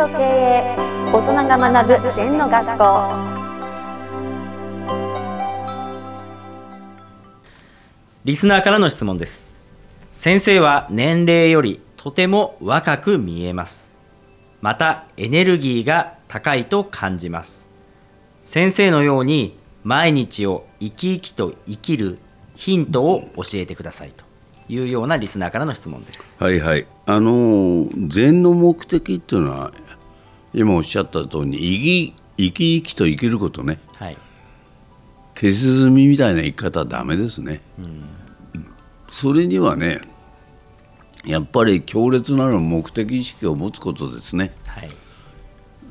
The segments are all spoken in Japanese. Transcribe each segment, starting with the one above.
と経営大人が学ぶ禅の学校。リスナーからの質問です。先生は年齢よりとても若く見えます。またエネルギーが高いと感じます。先生のように毎日を生き生きと生きるヒントを教えてくださいと。いうようなリスナーからの質問です。はいはい。あの禅の目的っていうのは今おっしゃった通りに生き生き生きと生きることね。はい。消し積みみたいな生き方はダメですね、それにはねやっぱり強烈なる目的意識を持つことですね。はい。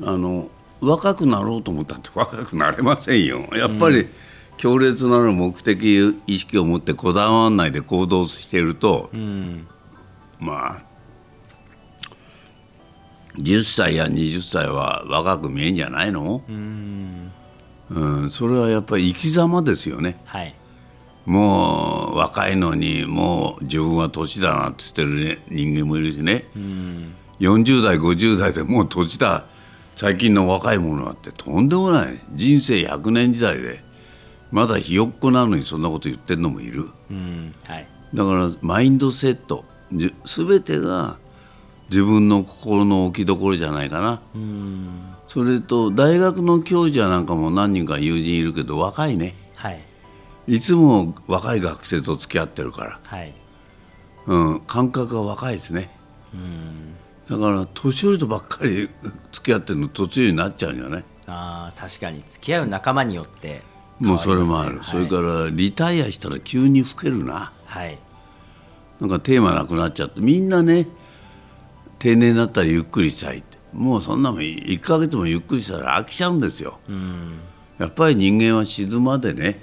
あの若くなろうと思ったって若くなれませんよ。やっぱり強烈なる目的意識を持ってこだわらないで行動していると、うんまあ10歳や20歳は若く見えんじゃないの、うん。うん、それはやっぱり生き様ですよね。はい。もう若いのにもう自分は年だなって言ってる、ね、人間もいるしね、うん。40代50代でもう年だ。最近の若い者はってとんでもない。人生100年時代でまだひよっこなのにそんなこと言ってるのもいる。うんはい。だからマインドセット。じ全てが自分の心の置きどころじゃないかな。うん。それと大学の教授なんかも何人か友人いるけど若いね。はい。いつも若い学生と付き合ってるから、はい。うん、感覚が若いですね。うん。だから年寄りとばっかり付き合ってるの途中になっちゃうんじゃない？あー確かに。付き合う仲間によってもうそれもある、変わりますねそれからリタイアしたら急に老けるな。はい。なんかテーマなくなっちゃってみんなね定年になったらゆっくりしたいって。もうそんなもん1ヶ月もゆっくりしたら飽きちゃうんですよ。うん。やっぱり人間は死ぬまでね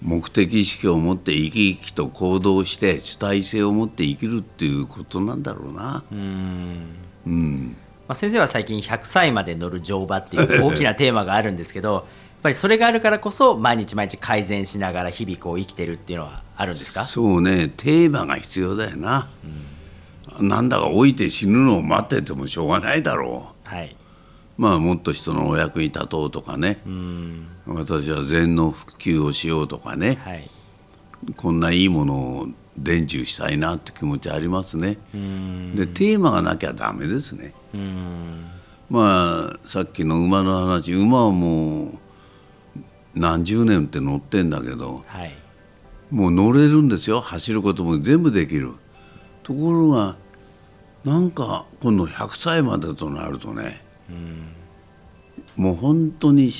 目的意識を持って生き生きと行動して主体性を持って生きるっていうことなんだろうな。うん。うん。まあ、先生は最近100歳まで乗る乗馬っていう大きなテーマがあるんですけどぱりそれがあるからこそ毎日毎日改善しながら日々こう生きてるっていうのはあるんですか？そうね。テーマが必要だよな、なんだか老いて死ぬのを待っててもしょうがないだろはい、うまあもっと人のお役に立とうとかね、うん。私は禅の普及をしようとかね、はい。こんないいものを伝授したいなって気持ちありますね、うん。でテーマがなきゃダメですね。うん。まあさっきの馬の話馬はもう何十年って乗ってんだけどはい。もう乗れるんですよ。走ることも全部できる。ところがなんか今度100歳までとなるとねうん。もう本当に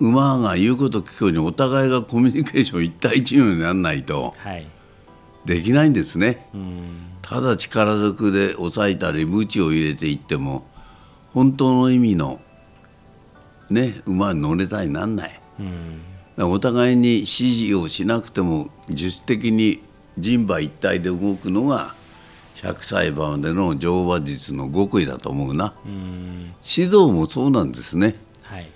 馬が言うこと聞くようにお互いがコミュニケーション一対一にならないとはい。できないんですね。うん。ただ力ずくで抑えたり鞭を入れていっても本当の意味のね馬に乗れたりなんないお互いに指示をしなくても自主的に人馬一体で動くのが100歳馬までの乗馬術の極意だと思うな。うん指導もそうなんですね。はい。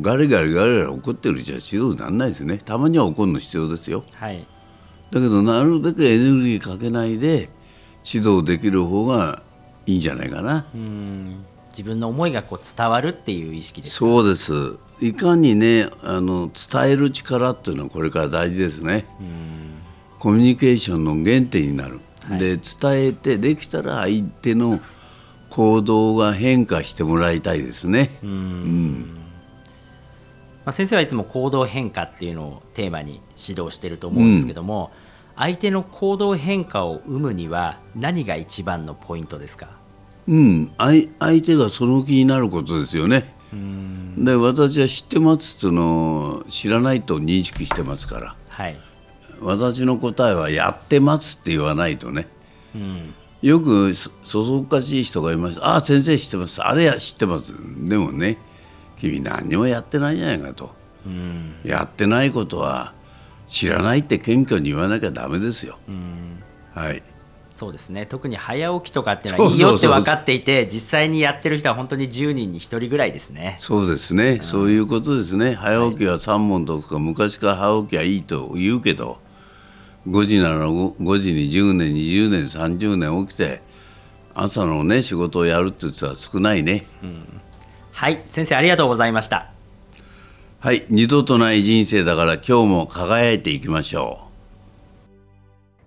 ガリガリガリガリ怒ってるじゃ指導にならないですね。たまには怒るの必要ですよ。はい。だけどなるべくエネルギーかけないで指導できる方がいいんじゃないかな。うん自分の思いがこう伝わるっていう意識ですそうです。いかにねあの伝える力っていうのはこれから大事ですね。うん。コミュニケーションの原点になる、はい。で伝えてできたら相手の行動が変化してもらいたいですね。うん。うん。まあ、先生はいつも行動変化っていうのをテーマに指導してると思うんですけども、相手の行動変化を生むには何が一番のポイントですか？うん相相手がその気になることですよね。うん。で私は知ってますっていうのを知らないと認識してますから。はい、私の答えはやってますって言わないとね。うん。よくそそそっかしい人がいました「ああ先生知ってます。あれや知ってます」でもね君何にもやってないじゃないかと。うん。やってないことは知らないって謙虚に言わなきゃダメですよ。うん。はいそうですね。特に早起きとかっていうのはいいよって分かっていて実際にやってる人は本当に10人に1人ぐらいですね。そうですね、そういうことですね。早起きは三問とか昔から早起きはいいと言うけど5時なら 5, 5時に10年20年30年起きて朝のね仕事をやるって言っては少ないね、はい。先生ありがとうございました。はい。二度とない人生だから今日も輝いていきましょ